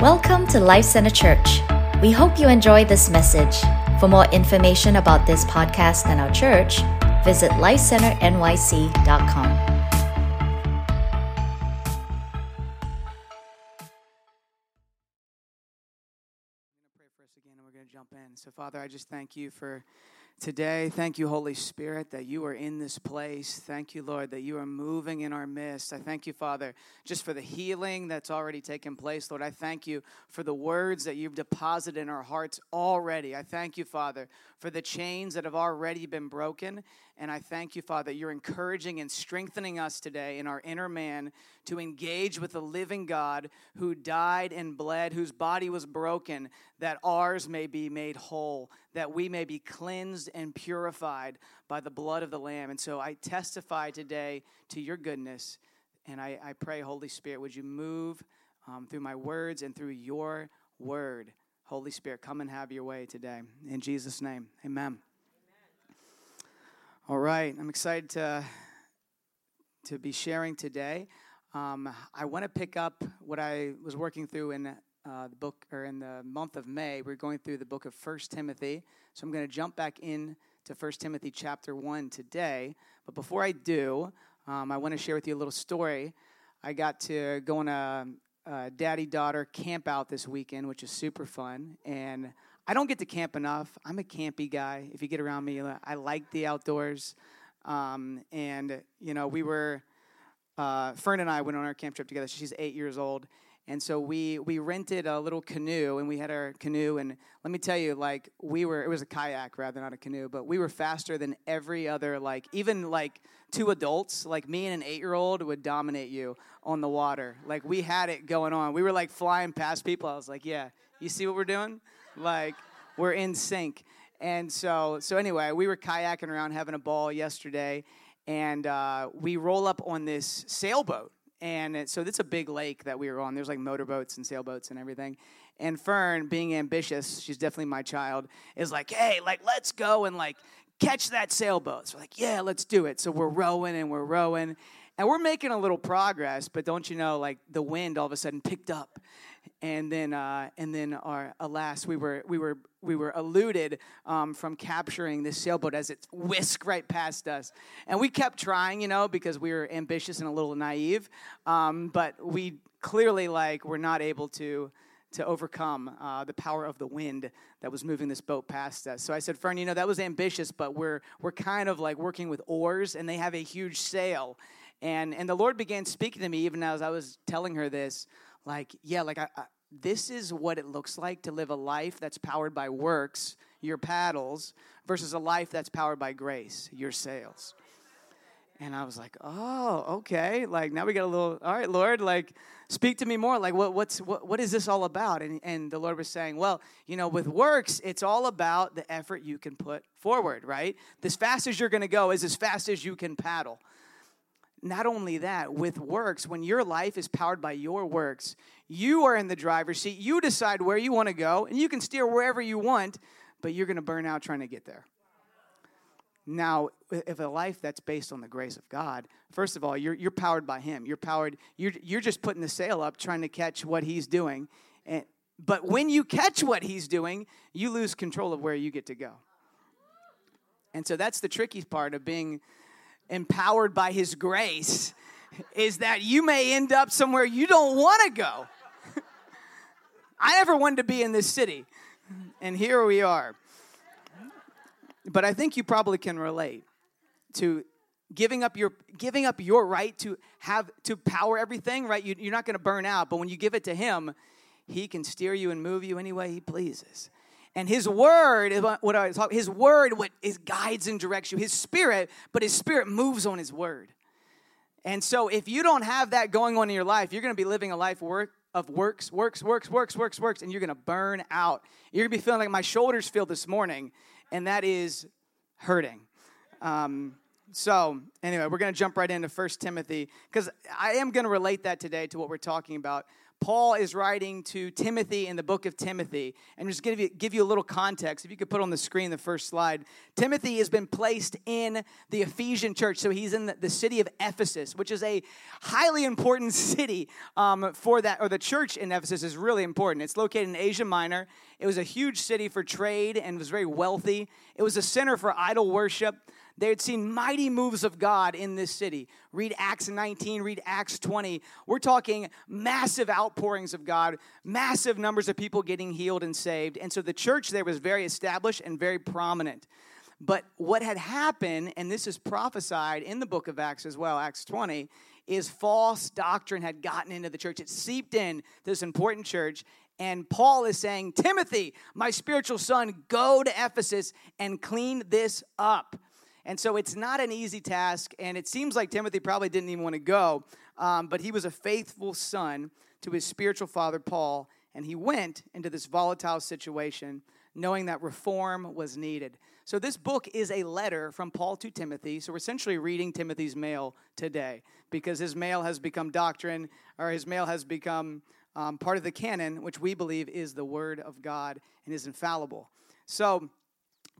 Welcome to Life Center Church. We hope you enjoy this message. For more information about this podcast and our church, visit lifecenternyc.com. pray for us again and we're going to jump in. So, Father, I just thank you for today. Thank you, Holy Spirit, that you are in this place. Thank you, Lord, that you are moving in our midst. I thank you, Father, just for the healing that's already taken place. Lord, I thank you for the words that you've deposited in our hearts already. I thank you, Father, for the chains that have already been broken. And I thank you, Father, you're encouraging and strengthening us today in our inner man to engage with the living God who died and bled, whose body was broken, that ours may be made whole, that we may be cleansed and purified by the blood of the Lamb. And so I testify today to your goodness. And I, I pray, Holy Spirit, would you move um, through my words and through your word? Holy Spirit, come and have your way today. In Jesus' name, amen. All right, I'm excited to, to be sharing today. Um, I want to pick up what I was working through in uh, the book, or in the month of May. We're going through the book of First Timothy. So I'm going to jump back in to First Timothy chapter 1 today. But before I do, um, I want to share with you a little story. I got to go on a, a daddy daughter camp out this weekend, which is super fun. And I don't get to camp enough. I'm a campy guy. If you get around me, I like the outdoors. Um, and, you know, we were, uh, Fern and I went on our camp trip together. She's eight years old. And so we, we rented a little canoe and we had our canoe. And let me tell you, like, we were, it was a kayak rather, not a canoe, but we were faster than every other, like, even like two adults, like me and an eight year old would dominate you on the water. Like, we had it going on. We were like flying past people. I was like, yeah, you see what we're doing? Like, we're in sync. And so, so anyway, we were kayaking around having a ball yesterday, and uh, we roll up on this sailboat. And it, so it's a big lake that we were on. There's like motorboats and sailboats and everything. And Fern, being ambitious, she's definitely my child, is like, hey, like, let's go and like catch that sailboat. So we're like, yeah, let's do it. So we're rowing and we're rowing. And we're making a little progress, but don't you know, like the wind all of a sudden picked up and then uh, and then our alas we were we were we were eluded um, from capturing this sailboat as it whisked right past us and we kept trying you know because we were ambitious and a little naive um, but we clearly like were not able to to overcome uh, the power of the wind that was moving this boat past us. So I said, Fern, you know, that was ambitious, but we're, we're kind of like working with oars, and they have a huge sail. And, and the Lord began speaking to me even as I was telling her this like, yeah, like I, I, this is what it looks like to live a life that's powered by works, your paddles, versus a life that's powered by grace, your sails. And I was like, oh, okay. Like now we got a little, all right, Lord, like speak to me more. Like what, what's, what, what is this all about? And, and the Lord was saying, well, you know, with works, it's all about the effort you can put forward, right? As fast as you're going to go is as fast as you can paddle. Not only that, with works, when your life is powered by your works, you are in the driver's seat. You decide where you want to go, and you can steer wherever you want, but you're going to burn out trying to get there. Now, if a life that's based on the grace of God, first of all, you're, you're powered by Him. You're powered, you're, you're just putting the sail up trying to catch what He's doing. And, but when you catch what He's doing, you lose control of where you get to go. And so that's the tricky part of being empowered by His grace is that you may end up somewhere you don't want to go. I never wanted to be in this city, and here we are. But I think you probably can relate to giving up your giving up your right to have to power everything. Right, you, you're not going to burn out, but when you give it to Him, He can steer you and move you any way He pleases. And his word is what I talk. His word what is guides and directs you. His spirit, but his spirit moves on his word. And so if you don't have that going on in your life, you're going to be living a life work of works, works, works, works, works, works, and you're going to burn out. You're going to be feeling like my shoulders feel this morning, and that is hurting. Um, so anyway, we're going to jump right into First Timothy because I am going to relate that today to what we're talking about. Paul is writing to Timothy in the book of Timothy. And just give you, give you a little context. If you could put on the screen the first slide. Timothy has been placed in the Ephesian church. So he's in the, the city of Ephesus, which is a highly important city um, for that, or the church in Ephesus is really important. It's located in Asia Minor. It was a huge city for trade and was very wealthy. It was a center for idol worship. They had seen mighty moves of God in this city. Read Acts 19, read Acts 20. We're talking massive outpourings of God, massive numbers of people getting healed and saved. And so the church there was very established and very prominent. But what had happened, and this is prophesied in the book of Acts as well, Acts 20, is false doctrine had gotten into the church. It seeped in this important church. And Paul is saying, Timothy, my spiritual son, go to Ephesus and clean this up. And so it's not an easy task, and it seems like Timothy probably didn't even want to go, um, but he was a faithful son to his spiritual father, Paul, and he went into this volatile situation knowing that reform was needed. So, this book is a letter from Paul to Timothy. So, we're essentially reading Timothy's mail today because his mail has become doctrine, or his mail has become um, part of the canon, which we believe is the Word of God and is infallible. So,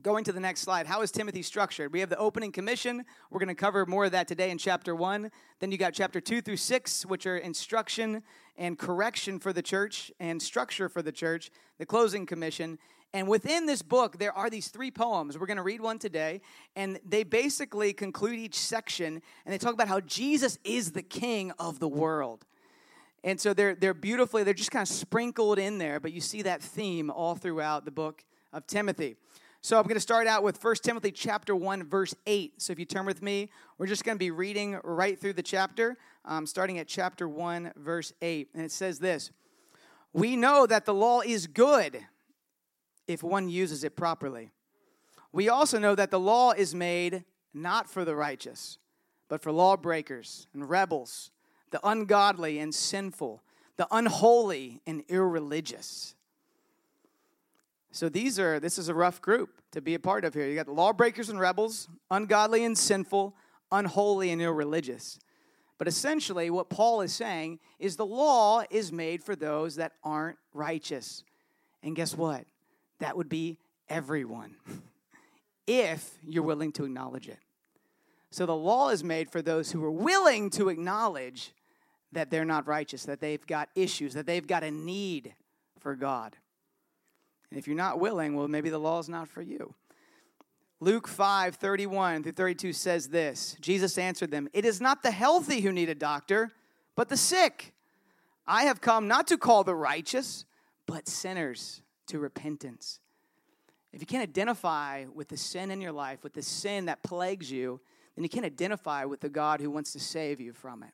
Going to the next slide, how is Timothy structured? We have the opening commission. We're going to cover more of that today in chapter one. Then you got chapter two through six, which are instruction and correction for the church and structure for the church, the closing commission. And within this book, there are these three poems. We're going to read one today, and they basically conclude each section, and they talk about how Jesus is the king of the world. And so they're, they're beautifully, they're just kind of sprinkled in there, but you see that theme all throughout the book of Timothy. So I'm going to start out with 1 Timothy chapter 1 verse 8. So if you turn with me, we're just going to be reading right through the chapter, um, starting at chapter 1 verse 8. And it says this, "We know that the law is good if one uses it properly. We also know that the law is made not for the righteous, but for lawbreakers and rebels, the ungodly and sinful, the unholy and irreligious." So these are this is a rough group to be a part of here. You got the lawbreakers and rebels, ungodly and sinful, unholy and irreligious. But essentially what Paul is saying is the law is made for those that aren't righteous. And guess what? That would be everyone. if you're willing to acknowledge it. So the law is made for those who are willing to acknowledge that they're not righteous, that they've got issues, that they've got a need for God. And if you're not willing, well, maybe the law is not for you. Luke 5 31 through 32 says this Jesus answered them, It is not the healthy who need a doctor, but the sick. I have come not to call the righteous, but sinners to repentance. If you can't identify with the sin in your life, with the sin that plagues you, then you can't identify with the God who wants to save you from it.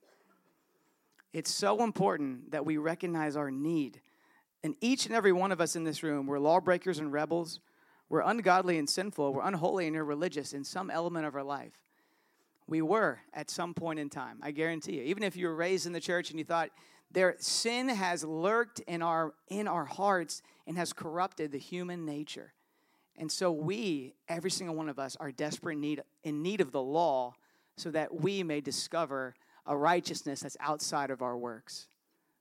It's so important that we recognize our need and each and every one of us in this room, we're lawbreakers and rebels. We're ungodly and sinful. We're unholy and irreligious in some element of our life. We were at some point in time, I guarantee you. Even if you were raised in the church and you thought, their sin has lurked in our in our hearts and has corrupted the human nature. And so we, every single one of us, are desperate need in need of the law so that we may discover a righteousness that's outside of our works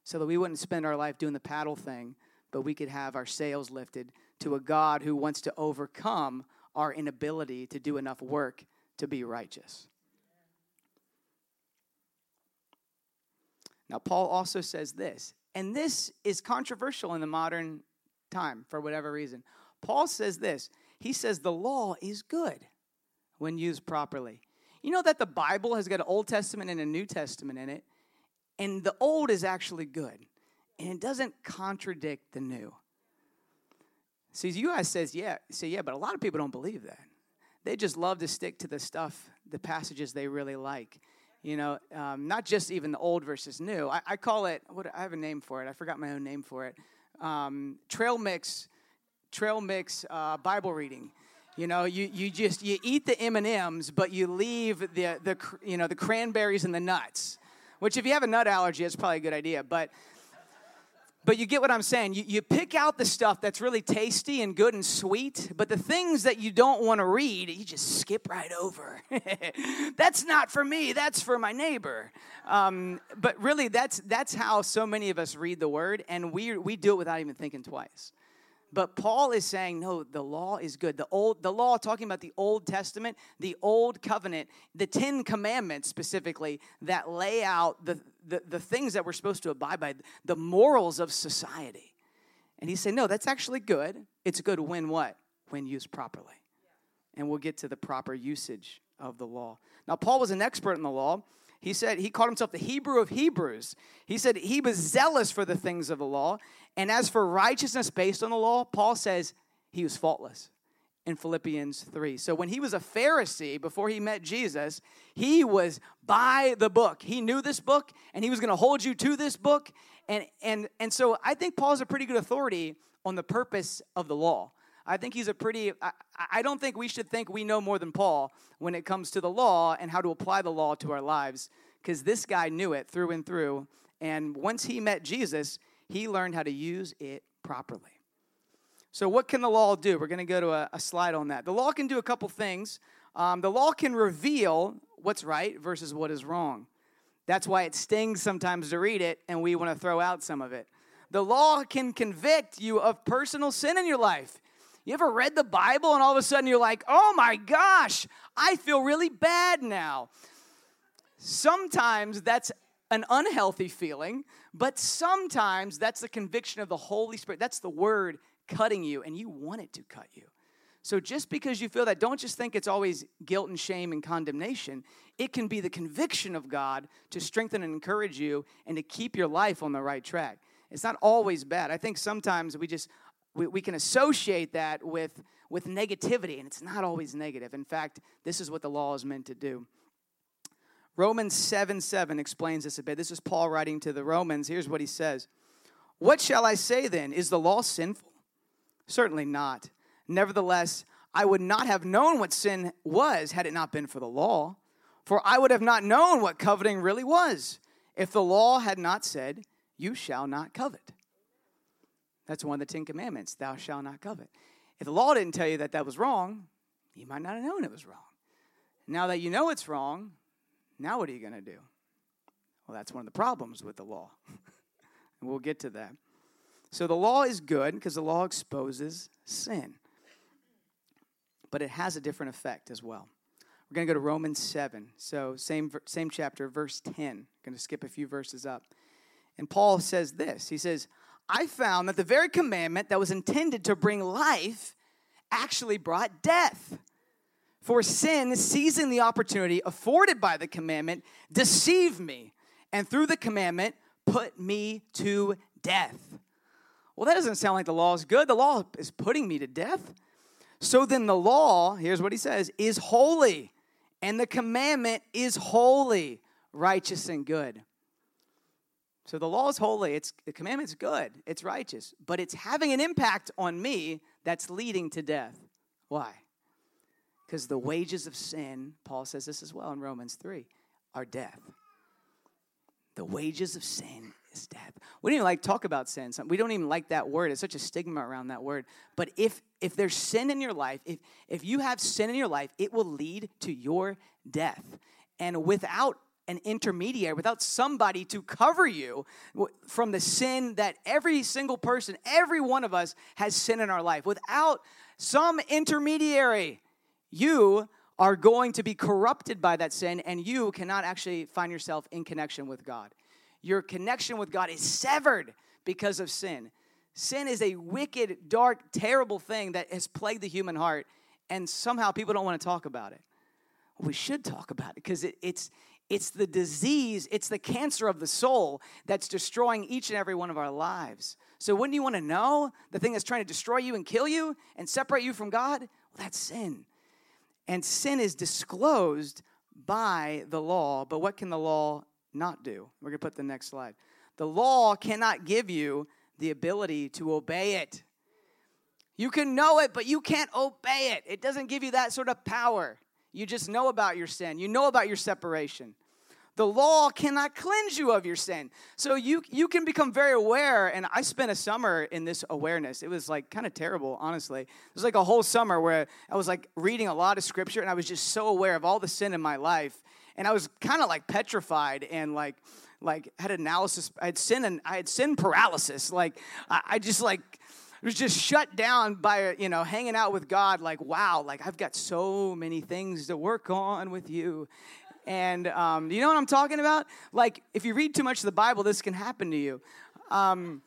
so that we wouldn't spend our life doing the paddle thing, but we could have our sails lifted to a God who wants to overcome our inability to do enough work to be righteous. Now, Paul also says this, and this is controversial in the modern time for whatever reason. Paul says this he says the law is good when used properly. You know that the Bible has got an Old Testament and a New Testament in it. And the old is actually good, and it doesn't contradict the new. See, you guys says, yeah, say yeah, but a lot of people don't believe that. They just love to stick to the stuff, the passages they really like. You know, um, not just even the old versus new. I, I, call it. What I have a name for it. I forgot my own name for it. Um, trail mix, trail mix uh, Bible reading. You know, you, you just you eat the M and M's, but you leave the the you know the cranberries and the nuts which if you have a nut allergy, it's probably a good idea. But But you get what I'm saying. You, you pick out the stuff that's really tasty and good and sweet, but the things that you don't want to read, you just skip right over. that's not for me, that's for my neighbor. Um, but really, that's, that's how so many of us read the word, and we, we do it without even thinking twice. But Paul is saying, no, the law is good. The old, the law, talking about the Old Testament, the Old Covenant, the Ten Commandments specifically, that lay out the, the, the things that we're supposed to abide by, the morals of society. And he's saying, no, that's actually good. It's good when what? When used properly. And we'll get to the proper usage of the law. Now, Paul was an expert in the law. He said he called himself the Hebrew of Hebrews. He said he was zealous for the things of the law. And as for righteousness based on the law, Paul says he was faultless in Philippians 3. So when he was a Pharisee before he met Jesus, he was by the book. He knew this book and he was going to hold you to this book. And, and, and so I think Paul's a pretty good authority on the purpose of the law. I think he's a pretty, I, I don't think we should think we know more than Paul when it comes to the law and how to apply the law to our lives, because this guy knew it through and through. And once he met Jesus, he learned how to use it properly. So, what can the law do? We're going to go to a, a, slide on that. The law can do a couple things. Um, the law can reveal what's right versus what is wrong. That's why it stings sometimes to read it, and we want to throw out some of it. The law can convict you of personal sin in your life. You ever read the Bible and all of a sudden you're like, oh my gosh, I feel really bad now? Sometimes that's an unhealthy feeling, but sometimes that's the conviction of the Holy Spirit. That's the word cutting you, and you want it to cut you. So just because you feel that, don't just think it's always guilt and shame and condemnation. It can be the conviction of God to strengthen and encourage you and to keep your life on the right track. It's not always bad. I think sometimes we just we, we can associate that with, with negativity, and it's not always negative. In fact, this is what the law is meant to do. Romans 7 7 explains this a bit. This is Paul writing to the Romans. Here's what he says What shall I say then? Is the law sinful? Certainly not. Nevertheless, I would not have known what sin was had it not been for the law. For I would have not known what coveting really was if the law had not said, You shall not covet. That's one of the Ten Commandments thou shalt not covet. If the law didn't tell you that that was wrong, you might not have known it was wrong. Now that you know it's wrong, now what are you going to do? Well, that's one of the problems with the law. and we'll get to that. So the law is good because the law exposes sin, but it has a different effect as well. We're going to go to Romans 7. So, same, same chapter, verse 10. I'm going to skip a few verses up. And Paul says this He says, I found that the very commandment that was intended to bring life actually brought death. For sin, seizing the opportunity afforded by the commandment, deceived me, and through the commandment, put me to death. Well, that doesn't sound like the law is good. The law is putting me to death. So then the law, here's what he says, is holy, and the commandment is holy, righteous, and good. So the law is holy. It's the commandment's good. It's righteous, but it's having an impact on me that's leading to death. Why? Because the wages of sin, Paul says this as well in Romans 3, are death. The wages of sin is death. We don't even like talk about sin. We don't even like that word. It's such a stigma around that word. But if if there's sin in your life, if if you have sin in your life, it will lead to your death. And without an intermediary, without somebody to cover you from the sin that every single person, every one of us has sin in our life. Without some intermediary, you are going to be corrupted by that sin and you cannot actually find yourself in connection with God. Your connection with God is severed because of sin. Sin is a wicked, dark, terrible thing that has plagued the human heart, and somehow people don't want to talk about it. We should talk about it because it, it's it's the disease, it's the cancer of the soul that's destroying each and every one of our lives. So, wouldn't you want to know the thing that's trying to destroy you and kill you and separate you from God? Well, that's sin. And sin is disclosed by the law, but what can the law not do? We're going to put the next slide. The law cannot give you the ability to obey it. You can know it, but you can't obey it. It doesn't give you that sort of power. You just know about your sin, you know about your separation. the law cannot cleanse you of your sin. So you you can become very aware. And I spent a summer in this awareness. It was like kind of terrible, honestly. It was like a whole summer where I was like reading a lot of scripture and I was just so aware of all the sin in my life. And I was kind of like petrified and like like had analysis. I had sin and I had sin paralysis. Like I, I just like was just shut down by you know hanging out with god like wow like i've got so many things to work on with you and um, you know what I'm talking about? Like, if you read too much of the Bible, this can happen to you. Um,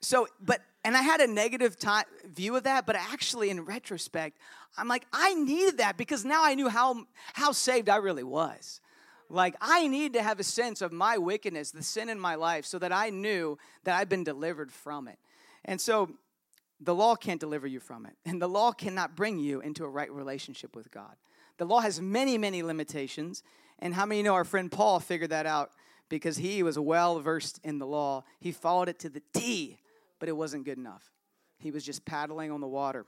so, but, and I had a negative time, view of that, but actually, in retrospect, I'm like, I needed that because now I knew how, how saved I really was. Like, I needed to have a sense of my wickedness, the sin in my life, so that I knew that I've been delivered from it. And so, the law can't deliver you from it, and the law cannot bring you into a right relationship with God. The law has many, many limitations. And how many know our friend Paul figured that out because he was well versed in the law? He followed it to the T, but it wasn't good enough. He was just paddling on the water.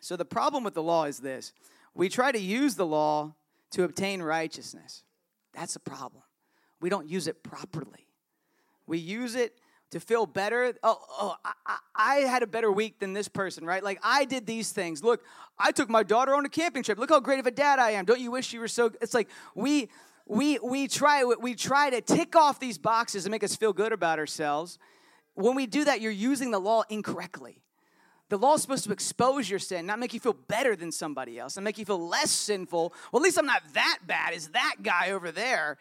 So the problem with the law is this we try to use the law to obtain righteousness. That's a problem. We don't use it properly. We use it to feel better. Oh, oh I, I, had a better week than this person, right? Like I did these things. Look, I took my daughter on a camping trip. Look how great of a dad I am. Don't you wish you were so? It's like we we we try we try to tick off these boxes and make us feel good about ourselves. When we do that, you're using the law incorrectly. The law is supposed to expose your sin, not make you feel better than somebody else and make you feel less sinful. Well, at least I'm not that bad as that guy over there.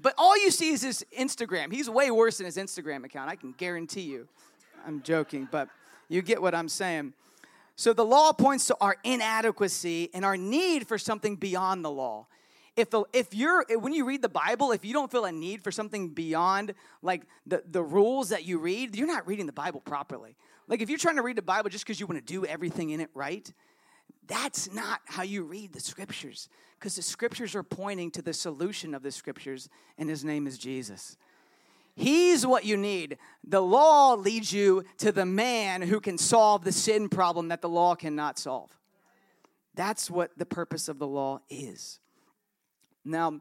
But all you see is his Instagram. He's way worse than his Instagram account, I can guarantee you. I'm joking, but you get what I'm saying. So the law points to our inadequacy and our need for something beyond the law. If, the, if you're when you read the bible if you don't feel a need for something beyond like the, the rules that you read you're not reading the bible properly like if you're trying to read the bible just because you want to do everything in it right that's not how you read the scriptures because the scriptures are pointing to the solution of the scriptures, and his name is Jesus. He's what you need. The law leads you to the man who can solve the sin problem that the law cannot solve. That's what the purpose of the law is. Now,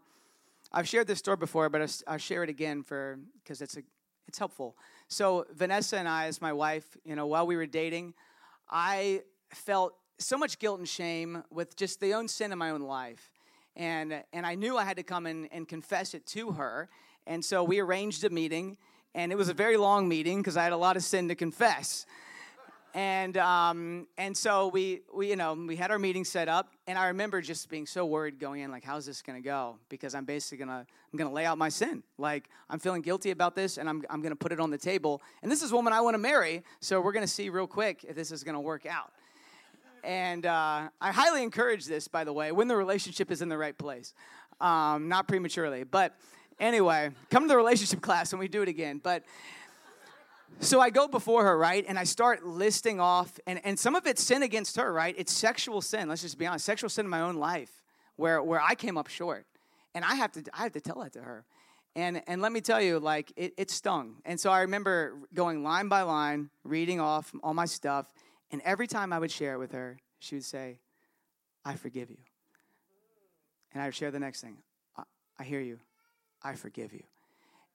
I've shared this story before, but I'll share it again for because it's a it's helpful. So Vanessa and I, as my wife, you know, while we were dating, I felt so much guilt and shame with just the own sin in my own life. And, and I knew I had to come and, and confess it to her. And so we arranged a meeting, and it was a very long meeting because I had a lot of sin to confess. And, um, and so we, we, you know, we had our meeting set up, and I remember just being so worried going in, like, how's this going to go? Because I'm basically going to, I'm going to lay out my sin. Like, I'm feeling guilty about this, and I'm, I'm going to put it on the table. And this is a woman I want to marry, so we're going to see real quick if this is going to work out. And uh, I highly encourage this, by the way, when the relationship is in the right place, um, not prematurely. But anyway, come to the relationship class and we do it again. But so I go before her, right? And I start listing off, and, and some of it's sin against her, right? It's sexual sin. Let's just be honest, sexual sin in my own life, where where I came up short, and I have to I have to tell that to her, and and let me tell you, like it, it stung. And so I remember going line by line, reading off all my stuff, and every time I would share it with her, she would say, I forgive you. And I would share the next thing I, I hear you. I forgive you.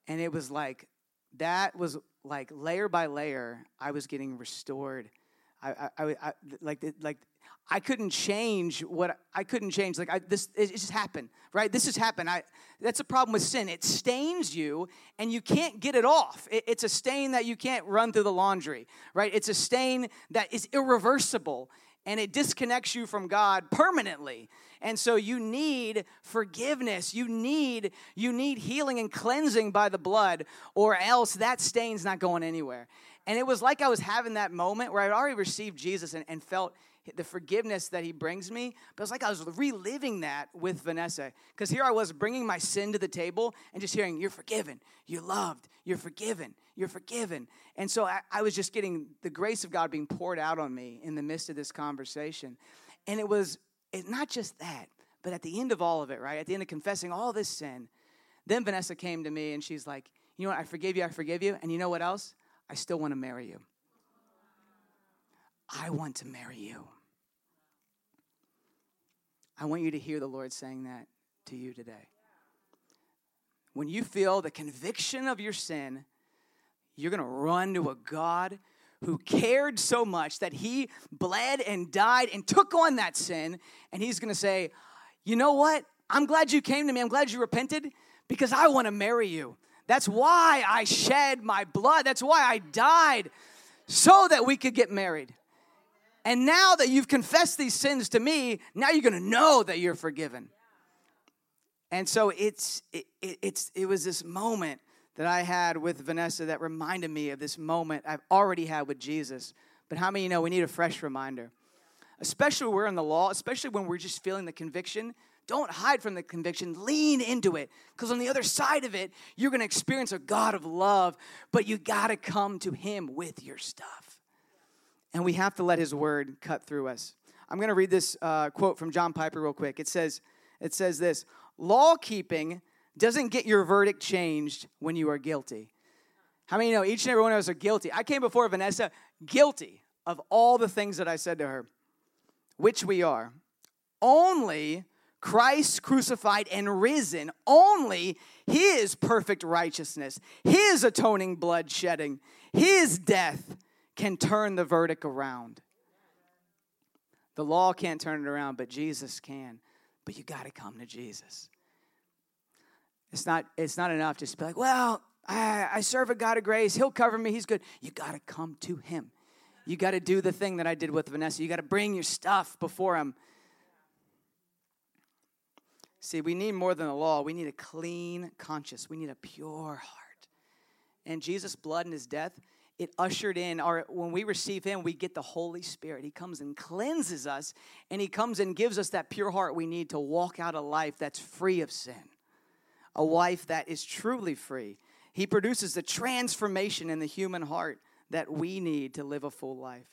And it was like, that was like layer by layer, I was getting restored. I, I, I, I like, like I couldn't change what I couldn't change. Like I, this, it just happened, right? This has happened. I, that's a problem with sin. It stains you, and you can't get it off. It, it's a stain that you can't run through the laundry, right? It's a stain that is irreversible, and it disconnects you from God permanently. And so you need forgiveness. You need you need healing and cleansing by the blood, or else that stain's not going anywhere. And it was like I was having that moment where I'd already received Jesus and, and felt the forgiveness that he brings me. But it's like I was reliving that with Vanessa. Because here I was bringing my sin to the table and just hearing, You're forgiven, you're loved, you're forgiven, you're forgiven. And so I, I was just getting the grace of God being poured out on me in the midst of this conversation. And it was it, not just that, but at the end of all of it, right? At the end of confessing all this sin, then Vanessa came to me and she's like, You know what? I forgive you, I forgive you. And you know what else? I still want to marry you. I want to marry you. I want you to hear the Lord saying that to you today. when you feel the conviction of your sin, you're going to run to a God who cared so much that he bled and died and took on that sin. And he's going to say, You know what? I'm glad you came to me. I'm glad you repented because I want to marry you. That's why I shed my blood. That's why I died so that we could get married. And now that you've confessed these sins to me, now you're going to know that you're forgiven. And so it's it, it, it's it was this moment that I had with Vanessa that reminded me of this moment I've already had with Jesus. But how many you know we need a fresh reminder? Especially when we're in the law, especially when we're just feeling the conviction. Don't hide from the conviction, lean into it. Because on the other side of it, you're gonna experience a God of love, but you gotta come to Him with your stuff and we have to let his word cut through us. I'm going to read this uh, quote from John Piper real quick. It says, it says this Law keeping doesn't get your verdict changed when you are guilty. How many know each and every one of us are guilty? I came before Vanessa guilty of all the things that I said to her, which we are. Only Christ crucified and risen, only his perfect righteousness, his atoning blood shedding, his death can turn the verdict around. The law can't turn it around, but Jesus can. But you got to come to Jesus. It's not, it's not enough just to be like, well, I, I serve a God of grace. He'll cover me. He's good. You got to come to Him. You got to do the thing that I did with Vanessa. You got to bring your stuff before Him. See, we need more than the law. We need a clean conscience. We need a pure heart. And Jesus' blood and His death, it ushered in our when we receive him we get the holy spirit. He comes and cleanses us and he comes and gives us that pure heart we need to walk out a life that's free of sin a life that is truly free. He produces the transformation in the human heart that we need to live a full life.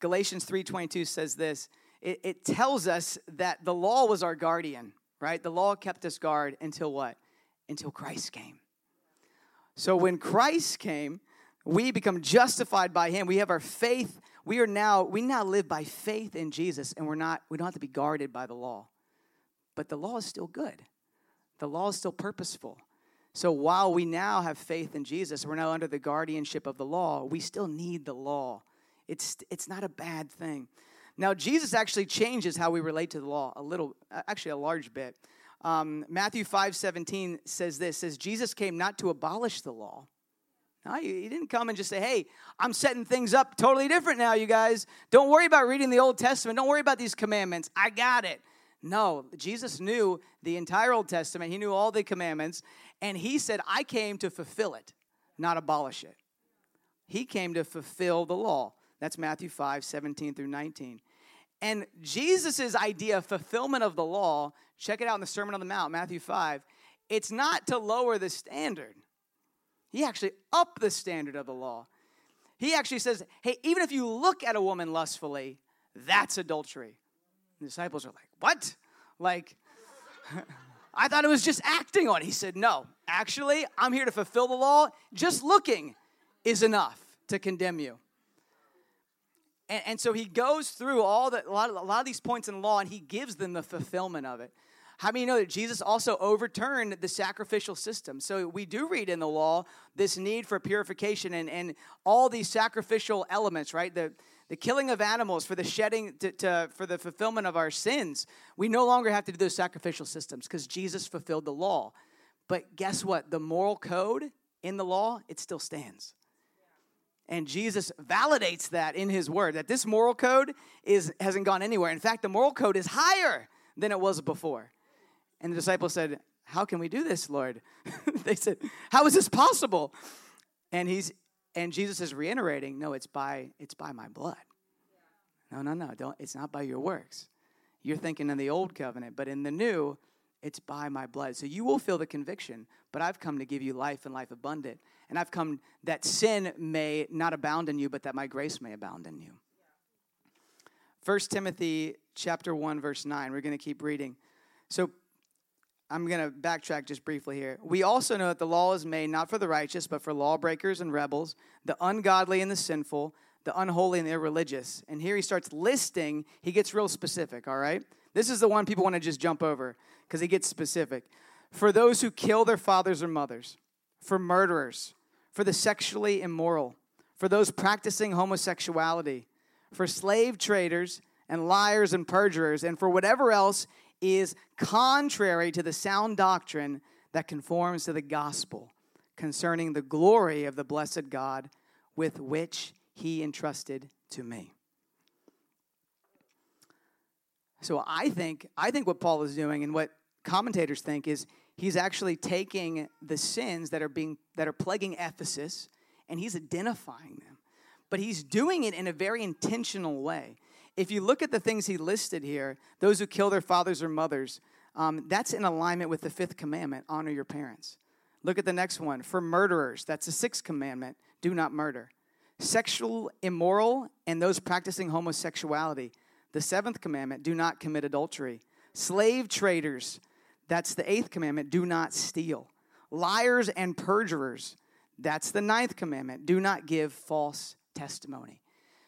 Galatians 3.22 says this. It, it tells us that the law was our guardian right? The law kept us guard until what? Until christ came so when Christ came, we become justified by him. We have our faith. We are now we now live by faith in Jesus and we're not we don't have to be guarded by the law. But the law is still good. The law is still purposeful. So while we now have faith in Jesus, we're now under the guardianship of the law, we still need the law. It's it's not a bad thing. Now Jesus actually changes how we relate to the law a little actually a large bit. Um, Matthew 5 17 says this says, Jesus came not to abolish the law. No, he didn't come and just say, hey, I'm setting things up totally different now, you guys. Don't worry about reading the Old Testament. Don't worry about these commandments. I got it. No, Jesus knew the entire Old Testament, he knew all the commandments, and he said, I came to fulfill it, not abolish it. He came to fulfill the law. That's Matthew 5 17 through 19. And Jesus' idea of fulfillment of the law Check it out in the Sermon on the Mount, Matthew 5. It's not to lower the standard, he actually upped the standard of the law. He actually says, hey, even if you look at a woman lustfully, that's adultery. The disciples are like, what? Like, I thought it was just acting on it. He said, no, actually, I'm here to fulfill the law. Just looking is enough to condemn you. And, and so he goes through all the, a lot, of, a lot of these points in law and he gives them the fulfillment of it. How many know that Jesus also overturned the sacrificial system? So we do read in the law this need for purification and, and all these sacrificial elements, right? The, the killing of animals for the shedding to, to, for the fulfillment of our sins. We no longer have to do those sacrificial systems because Jesus fulfilled the law. But guess what? The moral code in the law, it still stands. And Jesus validates that in his word that this moral code is hasn't gone anywhere. In fact, the moral code is higher than it was before. And the disciples said, How can we do this, Lord? they said, How is this possible? And he's and Jesus is reiterating, No, it's by it's by my blood. No, no, no. Don't it's not by your works. You're thinking in the old covenant, but in the new, it's by my blood. So you will feel the conviction, but I've come to give you life and life abundant. And I've come that sin may not abound in you, but that my grace may abound in you. 1 Timothy chapter 1 verse 9. We're going to keep reading. So I'm going to backtrack just briefly here. We also know that the law is made not for the righteous, but for lawbreakers and rebels, the ungodly and the sinful, the unholy and the irreligious. And here he starts listing, he gets real specific, all right? This is the one people want to just jump over because he gets specific. for those who kill their fathers or mothers, for murderers, for the sexually immoral, for those practicing homosexuality, for slave traders and liars and perjurers, and for whatever else is contrary to the sound doctrine that conforms to the gospel concerning the glory of the blessed God with which he entrusted to me. So I think I think what Paul is doing and what commentators think is he's actually taking the sins that are being that are plaguing Ephesus and he's identifying them. But he's doing it in a very intentional way. If you look at the things he listed here, those who kill their fathers or mothers, um, that's in alignment with the fifth commandment honor your parents. Look at the next one. For murderers, that's the sixth commandment do not murder. Sexual immoral and those practicing homosexuality, the seventh commandment do not commit adultery. Slave traders, that's the eighth commandment do not steal. Liars and perjurers, that's the ninth commandment do not give false testimony.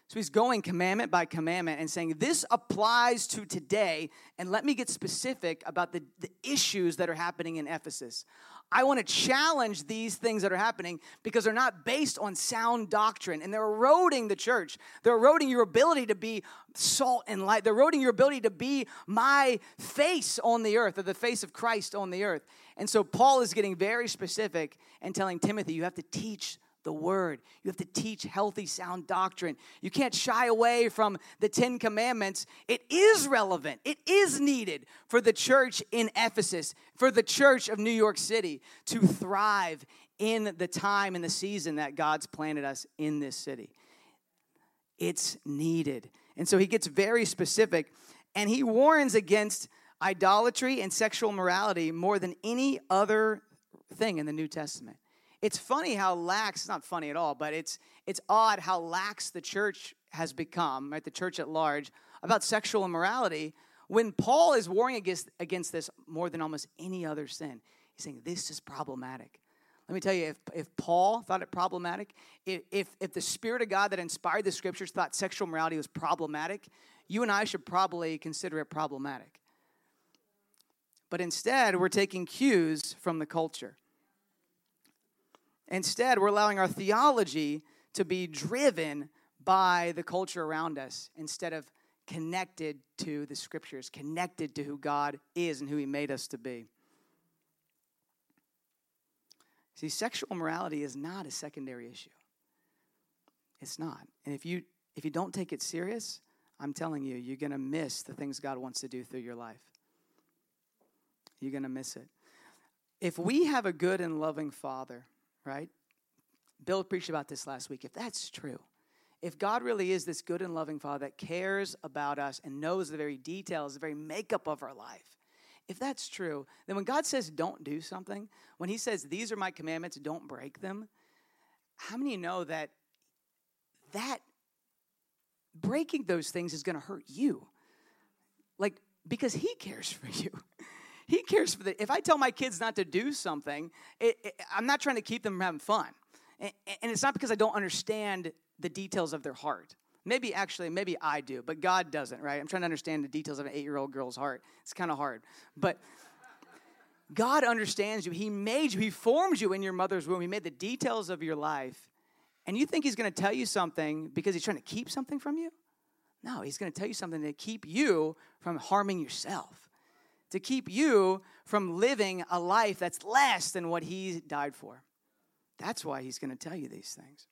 So he's going commandment by commandment and saying, This applies to today. And let me get specific about the, the issues that are happening in Ephesus. I want to challenge these things that are happening because they're not based on sound doctrine and they're eroding the church. They're eroding your ability to be salt and light. They're eroding your ability to be my face on the earth or the face of Christ on the earth. And so Paul is getting very specific and telling Timothy, you have to teach the word. You have to teach healthy, sound doctrine. You can't shy away from the Ten Commandments. It is relevant, it is needed for the church in Ephesus, for the church of New York City to thrive in the time and the season that God's planted us in this city. It's needed. And so he gets very specific and he warns against idolatry and sexual morality more than any other thing in the New Testament. It's funny how lax, it's not funny at all, but it's, it's odd how lax the church has become, right? The church at large, about sexual immorality when Paul is warring against, against this more than almost any other sin. He's saying this is problematic. Let me tell you, if, if Paul thought it problematic, if, if, if the Spirit of God that inspired the scriptures thought sexual morality was problematic, you and I should probably consider it problematic. But instead, we're taking cues from the culture. Instead, we're allowing our theology to be driven by the culture around us instead of connected to the scriptures, connected to who God is and who He made us to be. See, sexual morality is not a secondary issue. It's not. And if you if you don't take it serious, I'm telling you, you're going to miss the things God wants to do through your life. You're going to miss it. If we have a good and loving Father right? Bill preached about this last week. If that's true, if God really is this good and loving Father that cares about us and knows the very details, the very makeup of our life, if that's true, then when God says don't do something, when He says these are my commandments, don't break them, how many know that that breaking those things is going to hurt you? Like, because He cares for you. He cares for the. If I tell my kids not to do something, it, it, I'm not trying to keep them from having fun. And, and it's not because I don't understand the details of their heart. Maybe actually, maybe I do, but God doesn't, right? I'm trying to understand the details of an eight year old girl's heart. It's kind of hard. But God understands you. He made you, He formed you in your mother's womb. He made the details of your life. And you think He's going to tell you something because He's trying to keep something from you? No, He's going to tell you something to keep you from harming yourself to keep you from living a life that's less than what he died for. That's why he's going to tell you these things.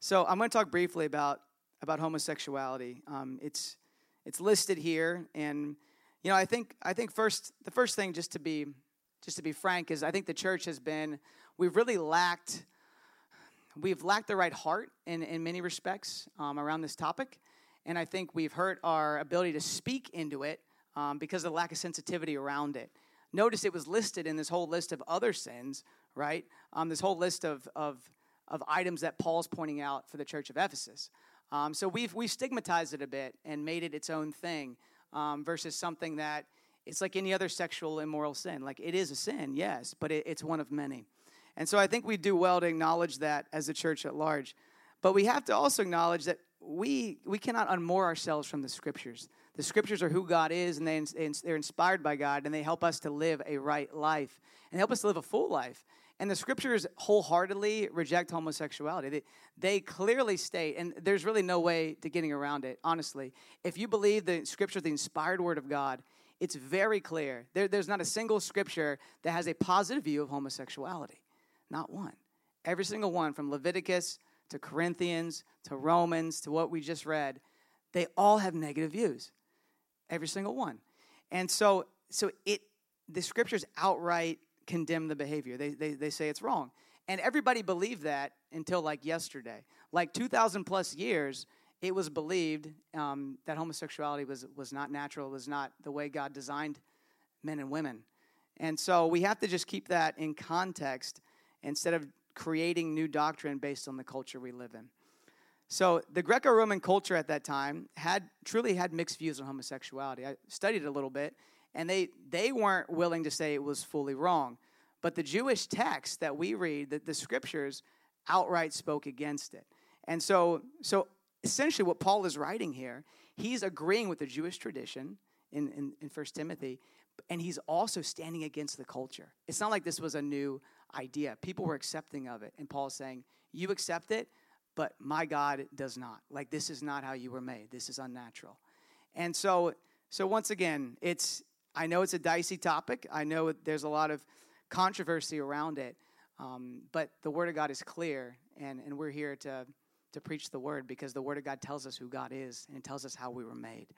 So I'm going to talk briefly about about homosexuality. Um, it's it's listed here, and you know I think I think first the first thing just to be just to be frank is I think the church has been we've really lacked we've lacked the right heart in in many respects um, around this topic, and I think we've hurt our ability to speak into it um, because of the lack of sensitivity around it. Notice it was listed in this whole list of other sins, right? Um, this whole list of, of, of items that Paul's pointing out for the church of Ephesus. Um, so we've, we've stigmatized it a bit and made it its own thing um, versus something that it's like any other sexual immoral sin. Like it is a sin, yes, but it, it's one of many. And so I think we do well to acknowledge that as a church at large. But we have to also acknowledge that we, we cannot unmoor ourselves from the scriptures. The scriptures are who God is, and they, they're inspired by God, and they help us to live a right life and help us to live a full life. And the scriptures wholeheartedly reject homosexuality. They, they clearly state, and there's really no way to getting around it, honestly. If you believe the scripture, the inspired word of God, it's very clear. There, there's not a single scripture that has a positive view of homosexuality. Not one. Every single one, from Leviticus to Corinthians to Romans to what we just read, they all have negative views. Every single one. And so, so it the scriptures outright condemn the behavior. They, they, they say it's wrong. And everybody believed that until like yesterday. Like 2,000 plus years, it was believed um, that homosexuality was, was not natural, was not the way God designed men and women. And so we have to just keep that in context instead of creating new doctrine based on the culture we live in. So the Greco-Roman culture at that time had truly had mixed views on homosexuality. I studied it a little bit, and they they weren't willing to say it was fully wrong. But the Jewish text that we read, that the scriptures outright spoke against it. And so so essentially what Paul is writing here, he's agreeing with the Jewish tradition in, in, in 1 Timothy, and he's also standing against the culture. It's not like this was a new idea. People were accepting of it. And Paul's saying, You accept it, but my God does not. Like this is not how you were made. This is unnatural. And so so once again, it's I know it's a dicey topic. I know there's a lot of controversy around it. Um, but the word of God is clear, and, and we're here to to preach the word because the word of God tells us who God is and tells us how we were made.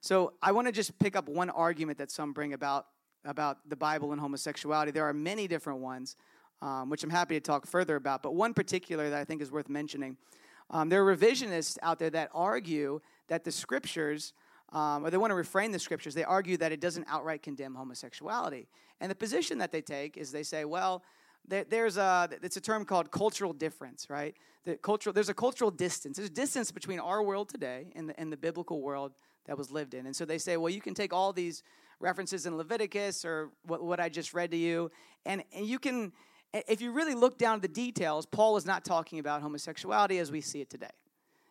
So I want to just pick up one argument that some bring about about the Bible and homosexuality. There are many different ones, um, which I'm happy to talk further about. But one particular that I think is worth mentioning. Um, there are revisionists out there that argue that the scriptures, um, or they want to refrain the scriptures, they argue that it doesn't outright condemn homosexuality. And the position that they take is they say, well, there's a it's a term called cultural difference right the cultural there's a cultural distance there's distance between our world today and the, and the biblical world that was lived in and so they say well you can take all these references in leviticus or what, what i just read to you and, and you can if you really look down to the details paul is not talking about homosexuality as we see it today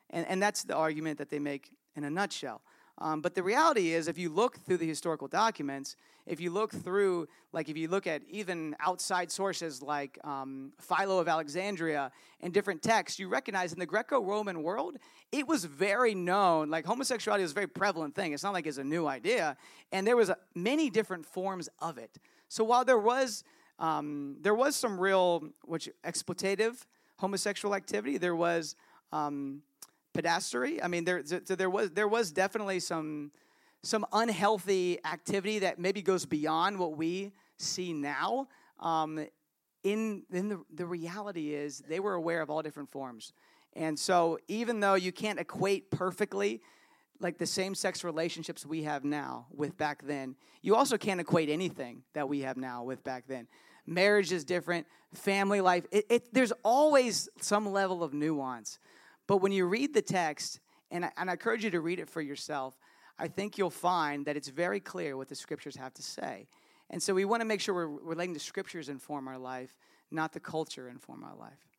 and, and that's the argument that they make in a nutshell um, but the reality is, if you look through the historical documents, if you look through, like if you look at even outside sources like um, Philo of Alexandria and different texts, you recognize in the Greco Roman world, it was very known, like homosexuality was a very prevalent thing. It's not like it's a new idea. And there was many different forms of it. So while there was, um, there was some real, which exploitative homosexual activity, there was. Um, pederasty. I mean, there, there was there was definitely some some unhealthy activity that maybe goes beyond what we see now. Um, in in the, the reality is they were aware of all different forms, and so even though you can't equate perfectly like the same sex relationships we have now with back then, you also can't equate anything that we have now with back then. Marriage is different, family life. It, it, there's always some level of nuance. But when you read the text, and I, and I encourage you to read it for yourself, I think you'll find that it's very clear what the scriptures have to say. And so we want to make sure we're, we're letting the scriptures inform our life, not the culture inform our life.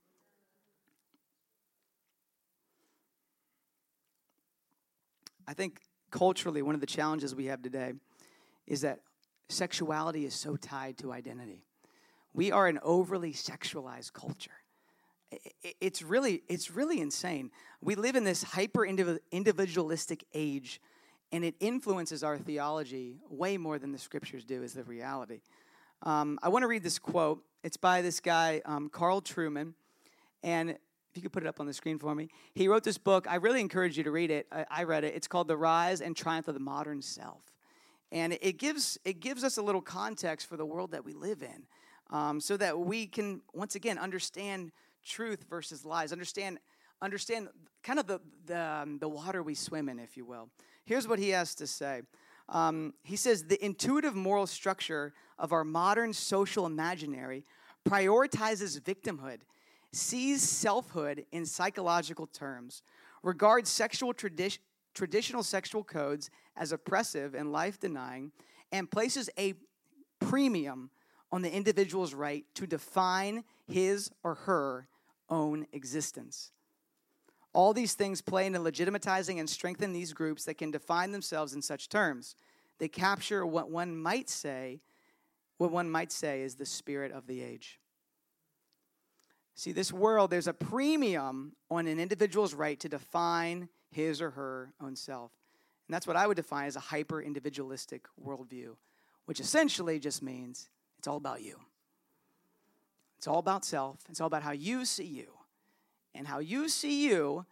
I think culturally, one of the challenges we have today is that sexuality is so tied to identity. We are an overly sexualized culture it's really it's really insane. We live in this hyper individualistic age, and it influences our theology way more than the scriptures do. Is the reality. Um, I want to read this quote. It's by this guy um, Carl Trueman, and if you could put it up on the screen for me, he wrote this book. I really encourage you to read it. I, I read it. It's called "The Rise and Triumph of the Modern Self," and it gives it gives us a little context for the world that we live in, um, so that we can once again understand truth versus lies. Understand, understand kind of the, the, um, the water we swim in, if you will. Here's what he has to say. Um, he says, The intuitive moral structure of our modern social imaginary prioritizes victimhood, sees selfhood in psychological terms, regards sexual tradi- traditional sexual codes as oppressive and life denying, and places a premium on the individual's right to define his or her own existence. All these things play into legitimatizing and strengthen these groups that can define themselves in such terms. They capture what one might say, what one might say is the spirit of the age. See, this world, there's a premium on an individual's right to define his or her own self. And that's what I would define as a hyper individualistic worldview, which essentially just means it's all about you. It's all about self, it's all about how you see you. And how you see you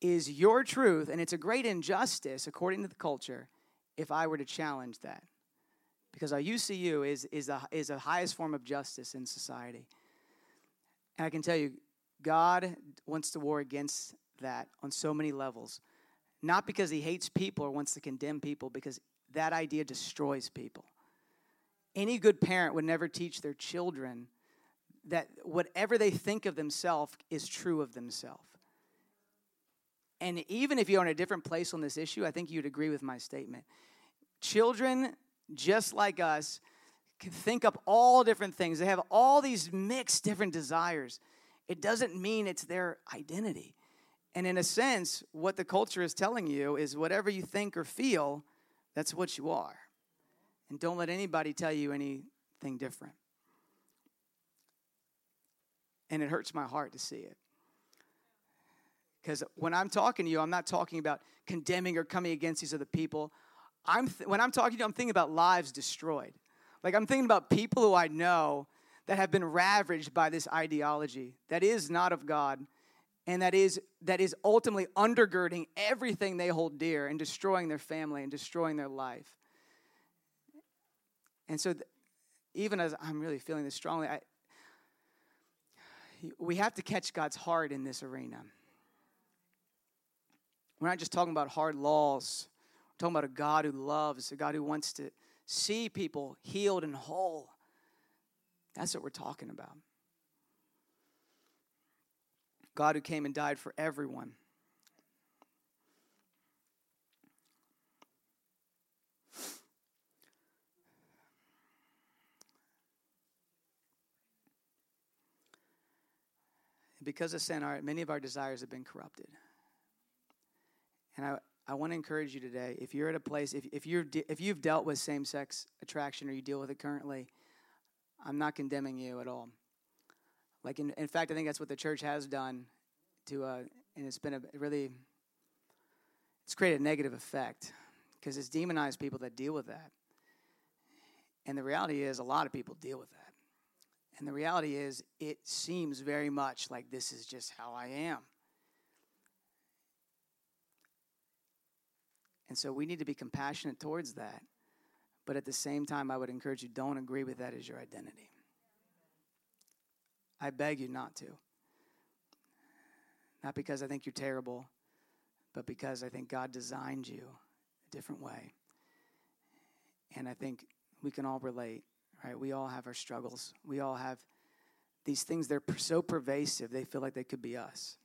is your truth, and it's a great injustice, according to the culture, if I were to challenge that. Because how you see you is, is, is the highest form of justice in society. And I can tell you, God wants to war against that on so many levels. Not because he hates people or wants to condemn people, because that idea destroys people. Any good parent would never teach their children that whatever they think of themselves is true of themselves. And even if you're in a different place on this issue, I think you'd agree with my statement. Children, just like us, can think up all different things. They have all these mixed different desires. It doesn't mean it's their identity. And in a sense, what the culture is telling you is whatever you think or feel, that's what you are. And don't let anybody tell you anything different. And it hurts my heart to see it. Because when I'm talking to you, I'm not talking about condemning or coming against these other people. I'm th- when I'm talking to you, I'm thinking about lives destroyed. Like I'm thinking about people who I know that have been ravaged by this ideology that is not of God and that is that is ultimately undergirding everything they hold dear and destroying their family and destroying their life. And so th- even as I'm really feeling this strongly, I, we have to catch God's heart in this arena. We're not just talking about hard laws. We're talking about a God who loves, a God who wants to see people healed and whole. That's what we're talking about. God who came and died for everyone. because of sin, our, many of our desires have been corrupted. And I, I want to encourage you today if you're at a place, if, if, you're de- if you've dealt with same sex attraction or you deal with it currently, I'm not condemning you at all. Like, in, in fact, I think that's what the church has done to, uh, and it's been a really, it's created a negative effect because it's demonized people that deal with that. And the reality is, a lot of people deal with that. And the reality is, it seems very much like this is just how I am. And so we need to be compassionate towards that. But at the same time, I would encourage you don't agree with that as your identity. I beg you not to. Not because I think you're terrible, but because I think God designed you a different way. And I think we can all relate, right? We all have our struggles. We all have these things, they're so pervasive, they feel like they could be us.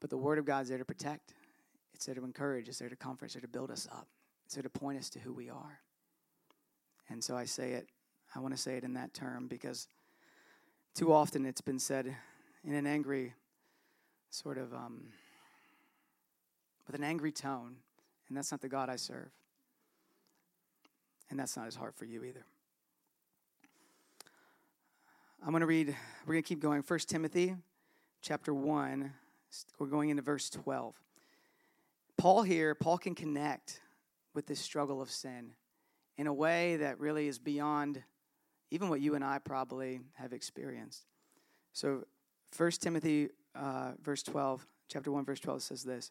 But the Word of God's there to protect, it's there to encourage, it's there to comfort, it's there to build us up, it's there to point us to who we are. And so I say it, I want to say it in that term because too often it's been said in an angry, sort of, um, with an angry tone, and that's not the God I serve. And that's not his heart for you either. I'm going to read, we're going to keep going. 1 Timothy chapter 1, we're going into verse 12. Paul here, Paul can connect with this struggle of sin in a way that really is beyond even what you and I probably have experienced. So, 1 Timothy uh, verse 12, chapter 1, verse 12 says this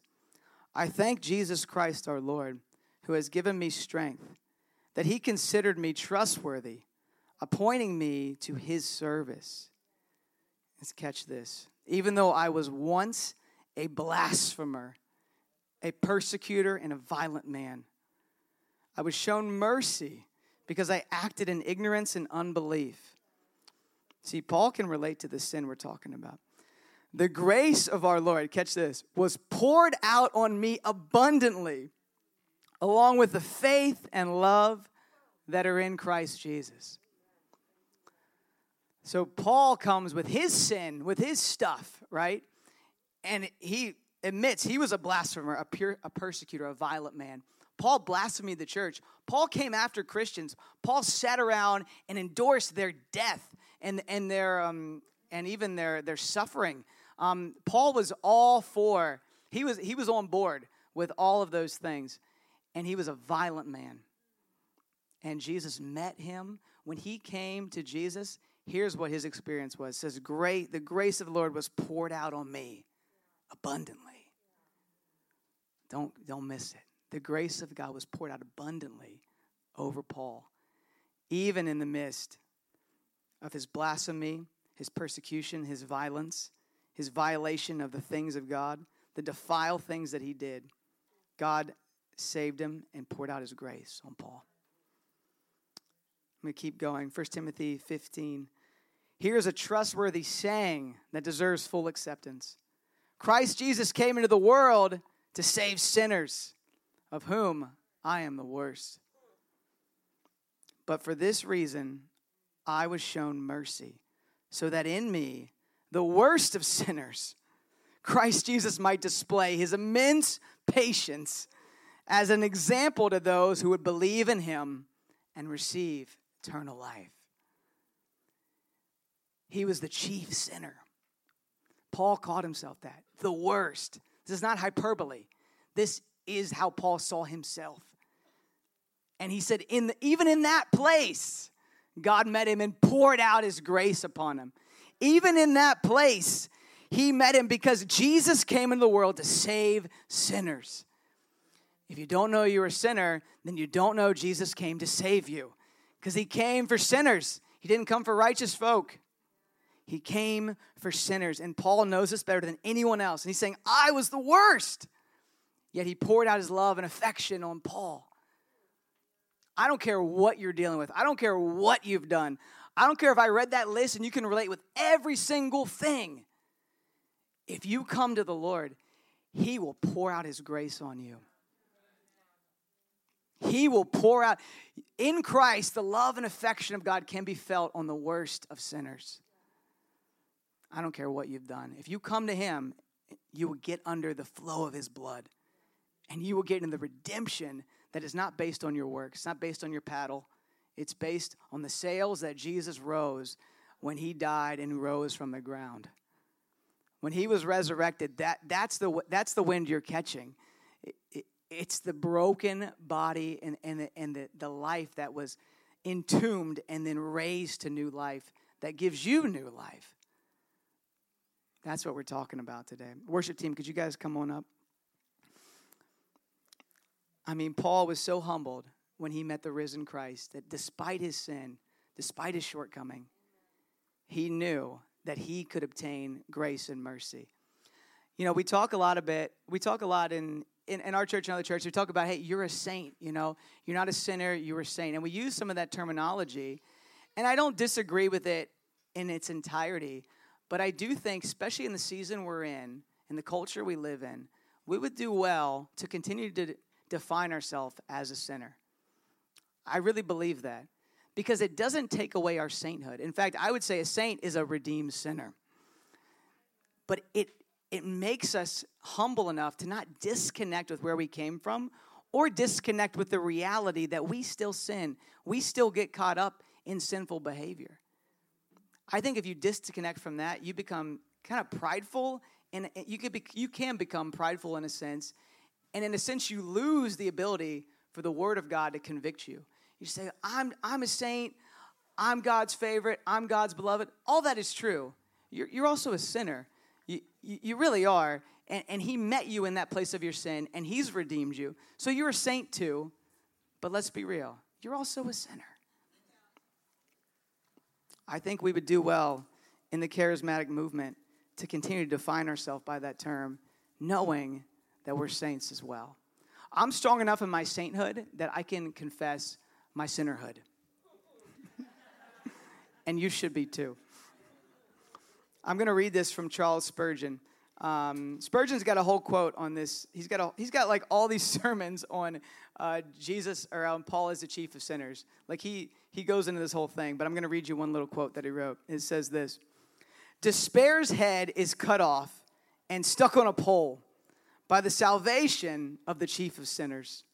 I thank Jesus Christ our Lord, who has given me strength, that he considered me trustworthy, appointing me to his service. Let's catch this. Even though I was once a blasphemer, a persecutor, and a violent man, I was shown mercy because I acted in ignorance and unbelief. See, Paul can relate to the sin we're talking about. The grace of our Lord, catch this, was poured out on me abundantly, along with the faith and love that are in Christ Jesus. So Paul comes with his sin, with his stuff, right? and he admits he was a blasphemer, a, pure, a persecutor, a violent man. Paul blasphemed the church. Paul came after Christians. Paul sat around and endorsed their death and, and, their, um, and even their, their suffering. Um, Paul was all for, he was, he was on board with all of those things. And he was a violent man. And Jesus met him. When he came to Jesus, here's what his experience was. It says, Great, the grace of the Lord was poured out on me abundantly. Don't, don't miss it. The grace of God was poured out abundantly over Paul, even in the midst of his blasphemy, his persecution, his violence, his violation of the things of God, the defile things that he did. God saved him and poured out his grace on Paul. I'm going to keep going. 1 Timothy 15. Here's a trustworthy saying that deserves full acceptance Christ Jesus came into the world to save sinners, of whom I am the worst. But for this reason, I was shown mercy, so that in me, the worst of sinners, Christ Jesus might display his immense patience as an example to those who would believe in him and receive eternal life. He was the chief sinner. Paul called himself that, the worst. This is not hyperbole. This is how Paul saw himself. And he said, in the, even in that place, God met him and poured out his grace upon him. Even in that place, he met him because Jesus came into the world to save sinners. If you don't know you're a sinner, then you don't know Jesus came to save you because he came for sinners. He didn't come for righteous folk. He came for sinners. And Paul knows this better than anyone else. And he's saying, I was the worst. Yet he poured out his love and affection on Paul. I don't care what you're dealing with, I don't care what you've done. I don't care if I read that list and you can relate with every single thing. If you come to the Lord, He will pour out His grace on you. He will pour out. In Christ, the love and affection of God can be felt on the worst of sinners. I don't care what you've done. If you come to Him, you will get under the flow of His blood. And you will get in the redemption that is not based on your work, it's not based on your paddle. It's based on the sails that Jesus rose when He died and rose from the ground. When He was resurrected, that, that's, the, that's the wind you're catching. It, it, it's the broken body and, and, the, and the, the life that was entombed and then raised to new life that gives you new life. That's what we're talking about today. Worship team, could you guys come on up? I mean, Paul was so humbled when he met the risen Christ that despite his sin, despite his shortcoming, he knew that he could obtain grace and mercy. You know, we talk a lot a bit, we talk a lot in, in, in, our church and other churches, we talk about, hey, you're a saint, you know, you're not a sinner, you're a saint. And we use some of that terminology. And I don't disagree with it in its entirety. But I do think, especially in the season we're in, in the culture we live in, we would do well to continue to define ourselves as a sinner. I really believe that because it doesn't take away our sainthood. In fact, I would say a saint is a redeemed sinner. But it it makes us humble enough to not disconnect with where we came from or disconnect with the reality that we still sin. We still get caught up in sinful behavior. I think if you disconnect from that, you become kind of prideful, and eh, you could be, you can become prideful in a sense, and in a sense, you lose the ability for the Word of God to convict you. You say, "I'm I'm a saint, I'm God's favorite, I'm God's beloved." All that is true. You're, you're also a sinner. You, you, you really are. And, and He met you in that place of your sin, and He's redeemed you. So you're a saint too. But let's be real. You're also a sinner. I think we would do well in the charismatic movement to continue to define ourselves by that term, knowing that we're saints as well. I'm strong enough in my sainthood that I can confess my sinnerhood. and you should be too. I'm going to read this from Charles Spurgeon. Um, Spurgeon's got a whole quote on this. He's got a, he's got like all these sermons on uh, Jesus or on Paul as the chief of sinners. Like he he goes into this whole thing, but I'm going to read you one little quote that he wrote. It says this: "Despair's head is cut off, and stuck on a pole by the salvation of the chief of sinners.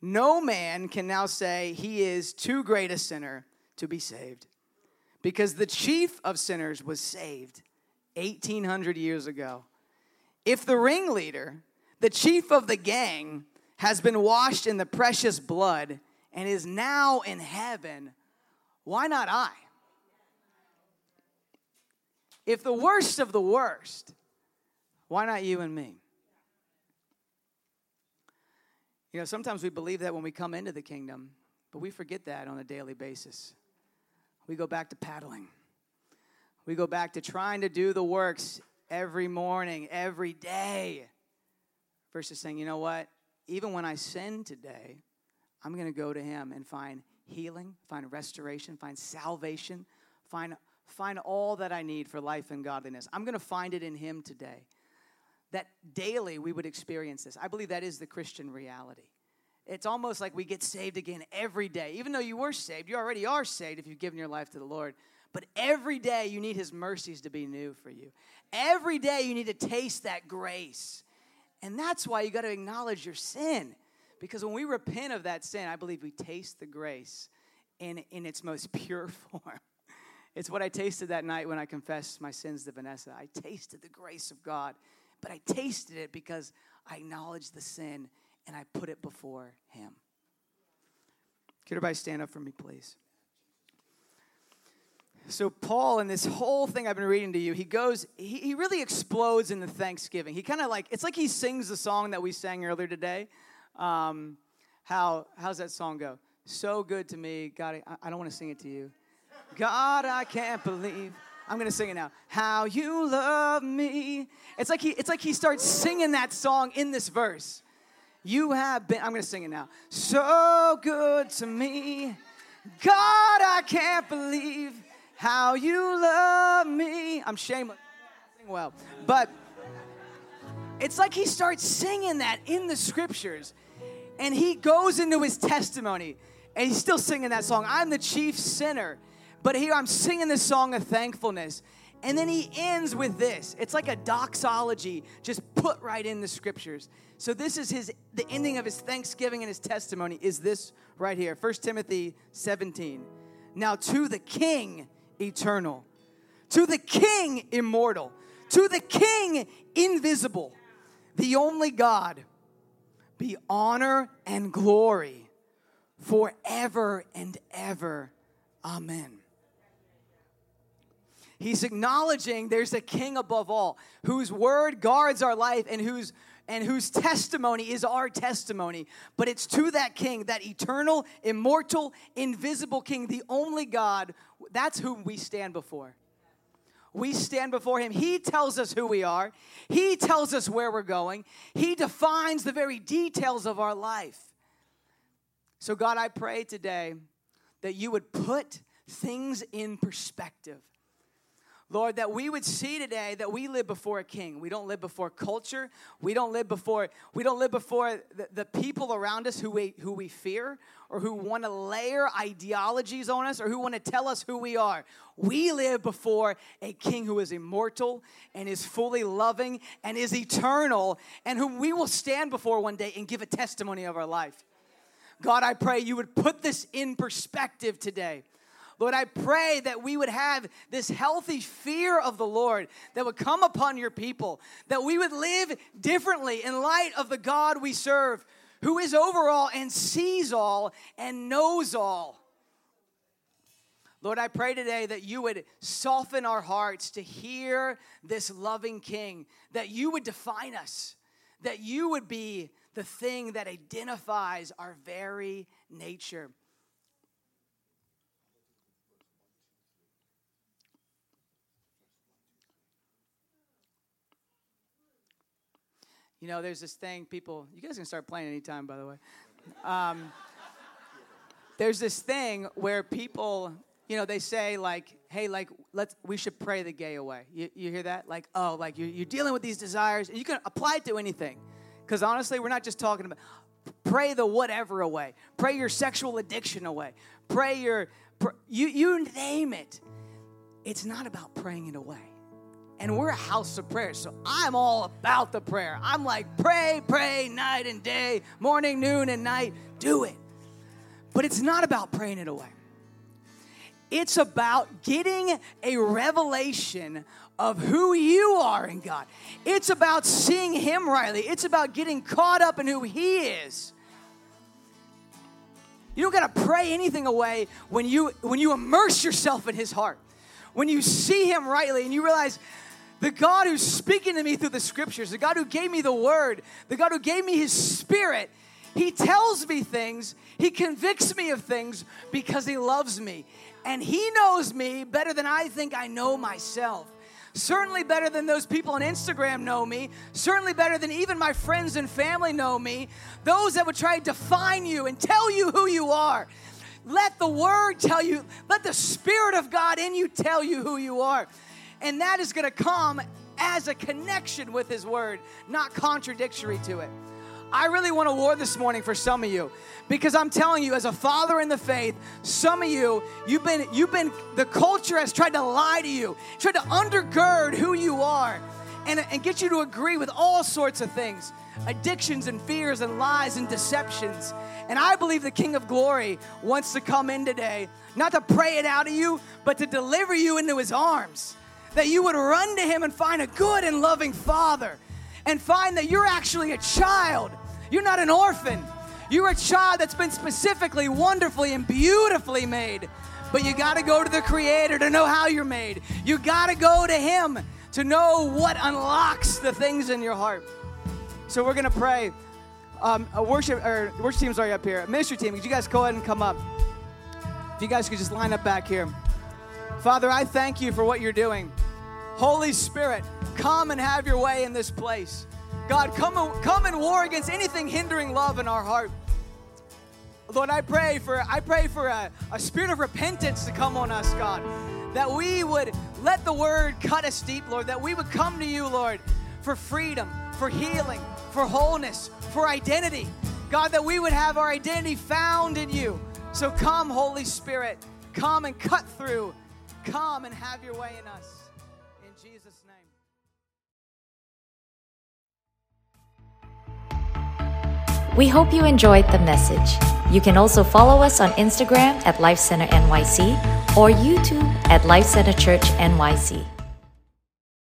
No man can now say he is too great a sinner to be saved because the chief of sinners was saved 1800 years ago. If the ringleader, the chief of the gang, has been washed in the precious blood and is now in heaven, why not I? If the worst of the worst, why not you and me? You know, sometimes we believe that when we come into the kingdom, but we forget that on a daily basis. We go back to paddling. We go back to trying to do the works every morning, every day, versus saying, you know what? Even when I sin today, I'm going to go to Him and find healing, find restoration, find salvation, find, find all that I need for life and godliness. I'm going to find it in Him today. That daily we would experience this. I believe that is the Christian reality. It's almost like we get saved again every day. Even though you were saved, you already are saved if you've given your life to the Lord. But every day you need His mercies to be new for you. Every day you need to taste that grace. And that's why you got to acknowledge your sin. Because when we repent of that sin, I believe we taste the grace in, in its most pure form. It's what I tasted that night when I confessed my sins to Vanessa. I tasted the grace of God, but I tasted it because I acknowledged the sin and I put it before Him. Could everybody stand up for me, please? So, Paul, in this whole thing I've been reading to you, he goes, he, he really explodes in the thanksgiving. He kind of like, it's like he sings the song that we sang earlier today. Um, how, how's that song go? So good to me. God, I, I don't want to sing it to you. God, I can't believe. I'm gonna sing it now. How you love me. It's like he, it's like he starts singing that song in this verse. You have been, I'm gonna sing it now. So good to me. God, I can't believe how you love me. I'm shameless. Well. But it's like he starts singing that in the scriptures. And he goes into his testimony. And he's still singing that song. I'm the chief sinner. But here I'm singing this song of thankfulness. And then he ends with this. It's like a doxology just put right in the scriptures. So this is his the ending of his thanksgiving and his testimony is this right here. 1 Timothy 17. Now to the king eternal, to the King immortal, to the King invisible, the only God, be honor and glory forever and ever. Amen. He's acknowledging there's a king above all whose word guards our life and whose and whose testimony is our testimony. But it's to that king, that eternal, immortal, invisible king, the only God. That's whom we stand before. We stand before him. He tells us who we are, he tells us where we're going, he defines the very details of our life. So, God, I pray today that you would put things in perspective. Lord, that we would see today that we live before a king. We don't live before culture. We don't live before, we don't live before the, the people around us who we, who we fear or who want to layer ideologies on us or who want to tell us who we are. We live before a king who is immortal and is fully loving and is eternal and whom we will stand before one day and give a testimony of our life. God, I pray you would put this in perspective today. Lord, I pray that we would have this healthy fear of the Lord that would come upon your people, that we would live differently in light of the God we serve, who is over all and sees all and knows all. Lord, I pray today that you would soften our hearts to hear this loving King, that you would define us, that you would be the thing that identifies our very nature. You know, there's this thing, people, you guys can start playing anytime, by the way. Um, there's this thing where people, you know, they say, like, hey, like, let's, we should pray the gay away. You, you hear that? Like, oh, like, you're, you're dealing with these desires. And you can apply it to anything. Because honestly, we're not just talking about, pray the whatever away. Pray your sexual addiction away. Pray your, pr- you, you name it. It's not about praying it away. And we're a house of prayer. So I'm all about the prayer. I'm like, pray, pray, night and day, morning, noon, and night. Do it. But it's not about praying it away. It's about getting a revelation of who you are in God. It's about seeing Him rightly. It's about getting caught up in who He is. You don't got to pray anything away when you when you immerse yourself in His heart. When you see Him rightly and you realize the God who's speaking to me through the scriptures, the God who gave me the word, the God who gave me his spirit, he tells me things, he convicts me of things because he loves me. And he knows me better than I think I know myself. Certainly better than those people on Instagram know me. Certainly better than even my friends and family know me. Those that would try to define you and tell you who you are. Let the word tell you, let the Spirit of God in you tell you who you are. And that is going to come as a connection with His Word, not contradictory to it. I really want to war this morning for some of you because I'm telling you, as a father in the faith, some of you, you've been, you've been, the culture has tried to lie to you, tried to undergird who you are, and, and get you to agree with all sorts of things addictions and fears and lies and deceptions. And I believe the King of Glory wants to come in today, not to pray it out of you, but to deliver you into his arms that you would run to Him and find a good and loving Father and find that you're actually a child. You're not an orphan. You're a child that's been specifically, wonderfully, and beautifully made. But you got to go to the Creator to know how you're made. You got to go to Him to know what unlocks the things in your heart. So we're going to pray. Um, a worship or worship team's already up here. Ministry team, could you guys go ahead and come up? If you guys could just line up back here. Father, I thank you for what you're doing. Holy Spirit, come and have your way in this place. God, come, come and war against anything hindering love in our heart. Lord, I pray for I pray for a, a spirit of repentance to come on us, God. That we would let the word cut us deep, Lord. That we would come to you, Lord, for freedom, for healing, for wholeness, for identity. God, that we would have our identity found in you. So come, Holy Spirit, come and cut through Come and have your way in us. We hope you enjoyed the message. You can also follow us on Instagram at Life Center NYC or YouTube at Life Center Church NYC.